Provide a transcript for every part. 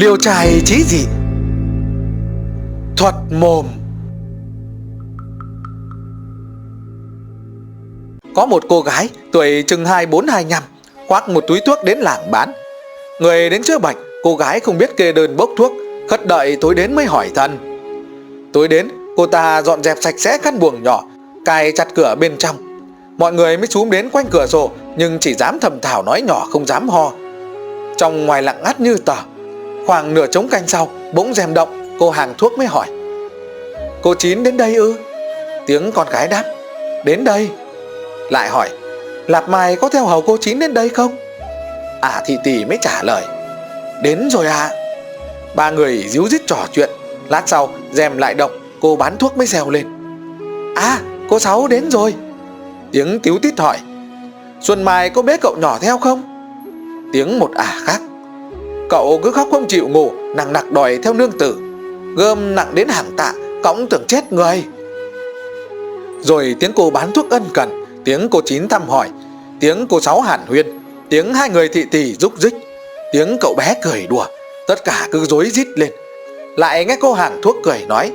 liều trai trí dị Thuật mồm Có một cô gái tuổi chừng 24-25 khoác một túi thuốc đến làng bán. Người đến chữa bệnh, cô gái không biết kê đơn bốc thuốc, khất đợi tối đến mới hỏi thân. Tối đến, cô ta dọn dẹp sạch sẽ căn buồng nhỏ, cài chặt cửa bên trong. Mọi người mới xúm đến quanh cửa sổ nhưng chỉ dám thầm thảo nói nhỏ không dám ho. Trong ngoài lặng ngắt như tờ, khoảng nửa trống canh sau, bỗng rèm động, cô hàng thuốc mới hỏi. Cô Chín đến đây ư? Tiếng con gái đáp, đến đây. Lại hỏi, Lạp Mai có theo hầu cô Chín đến đây không? À thị tỷ mới trả lời, đến rồi à. Ba người díu dít trò chuyện, lát sau rèm lại động, cô bán thuốc mới rèo lên. À, cô Sáu đến rồi. Tiếng tiếu tít hỏi, Xuân Mai có bế cậu nhỏ theo không? Tiếng một ả khác, cậu cứ khóc không chịu ngủ, nặng nặc đòi theo nương tử, gơm nặng đến hàng tạ, cõng tưởng chết người. Rồi tiếng cô bán thuốc ân cần, tiếng cô Chín thăm hỏi, tiếng cô Sáu hàn huyên, tiếng hai người thị tỷ rúc rích, tiếng cậu bé cười đùa, tất cả cứ rối rít lên. Lại nghe cô hàng thuốc cười nói,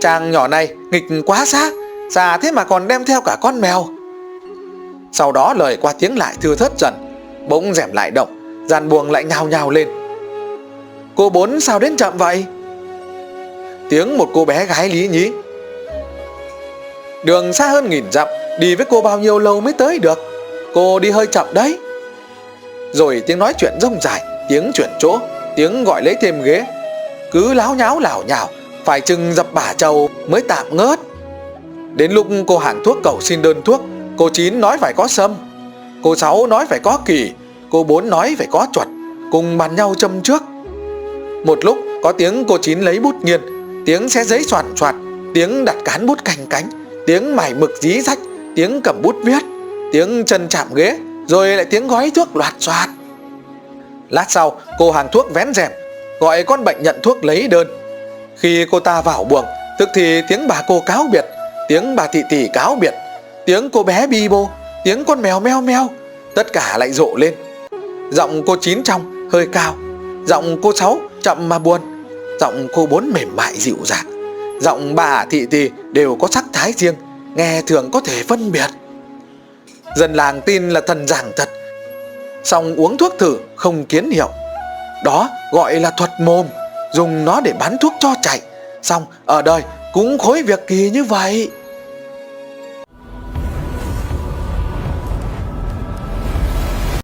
chàng nhỏ này nghịch quá xa, xa thế mà còn đem theo cả con mèo. Sau đó lời qua tiếng lại thưa thớt dần, bỗng rèm lại động, gian buồng lại nhào nhào lên. Cô bốn sao đến chậm vậy? Tiếng một cô bé gái lý nhí. Đường xa hơn nghìn dặm, đi với cô bao nhiêu lâu mới tới được? Cô đi hơi chậm đấy. Rồi tiếng nói chuyện rông dài, tiếng chuyển chỗ, tiếng gọi lấy thêm ghế. Cứ láo nháo lảo nhào, phải chừng dập bả trầu mới tạm ngớt. Đến lúc cô hàng thuốc cầu xin đơn thuốc, cô Chín nói phải có sâm, cô Sáu nói phải có kỳ, cô Bốn nói phải có chuột, cùng bàn nhau châm trước. Một lúc có tiếng cô Chín lấy bút nghiền, tiếng xé giấy soạn soạt, tiếng đặt cán bút cành cánh, tiếng mải mực dí rách, tiếng cầm bút viết, tiếng chân chạm ghế, rồi lại tiếng gói thuốc loạt soạt. Lát sau, cô hàng thuốc vén rèm, gọi con bệnh nhận thuốc lấy đơn. Khi cô ta vào buồng, tức thì tiếng bà cô cáo biệt, tiếng bà thị tỷ cáo biệt, tiếng cô bé bi bô, tiếng con mèo meo meo, tất cả lại rộ lên. Giọng cô chín trong, hơi cao, giọng cô sáu chậm mà buồn, giọng cô bốn mềm mại dịu dàng, giọng bà thị tì đều có sắc thái riêng, nghe thường có thể phân biệt. Dân làng tin là thần giảng thật, xong uống thuốc thử không kiến hiệu. Đó gọi là thuật mồm, dùng nó để bán thuốc cho chạy, xong ở đời cũng khối việc kỳ như vậy.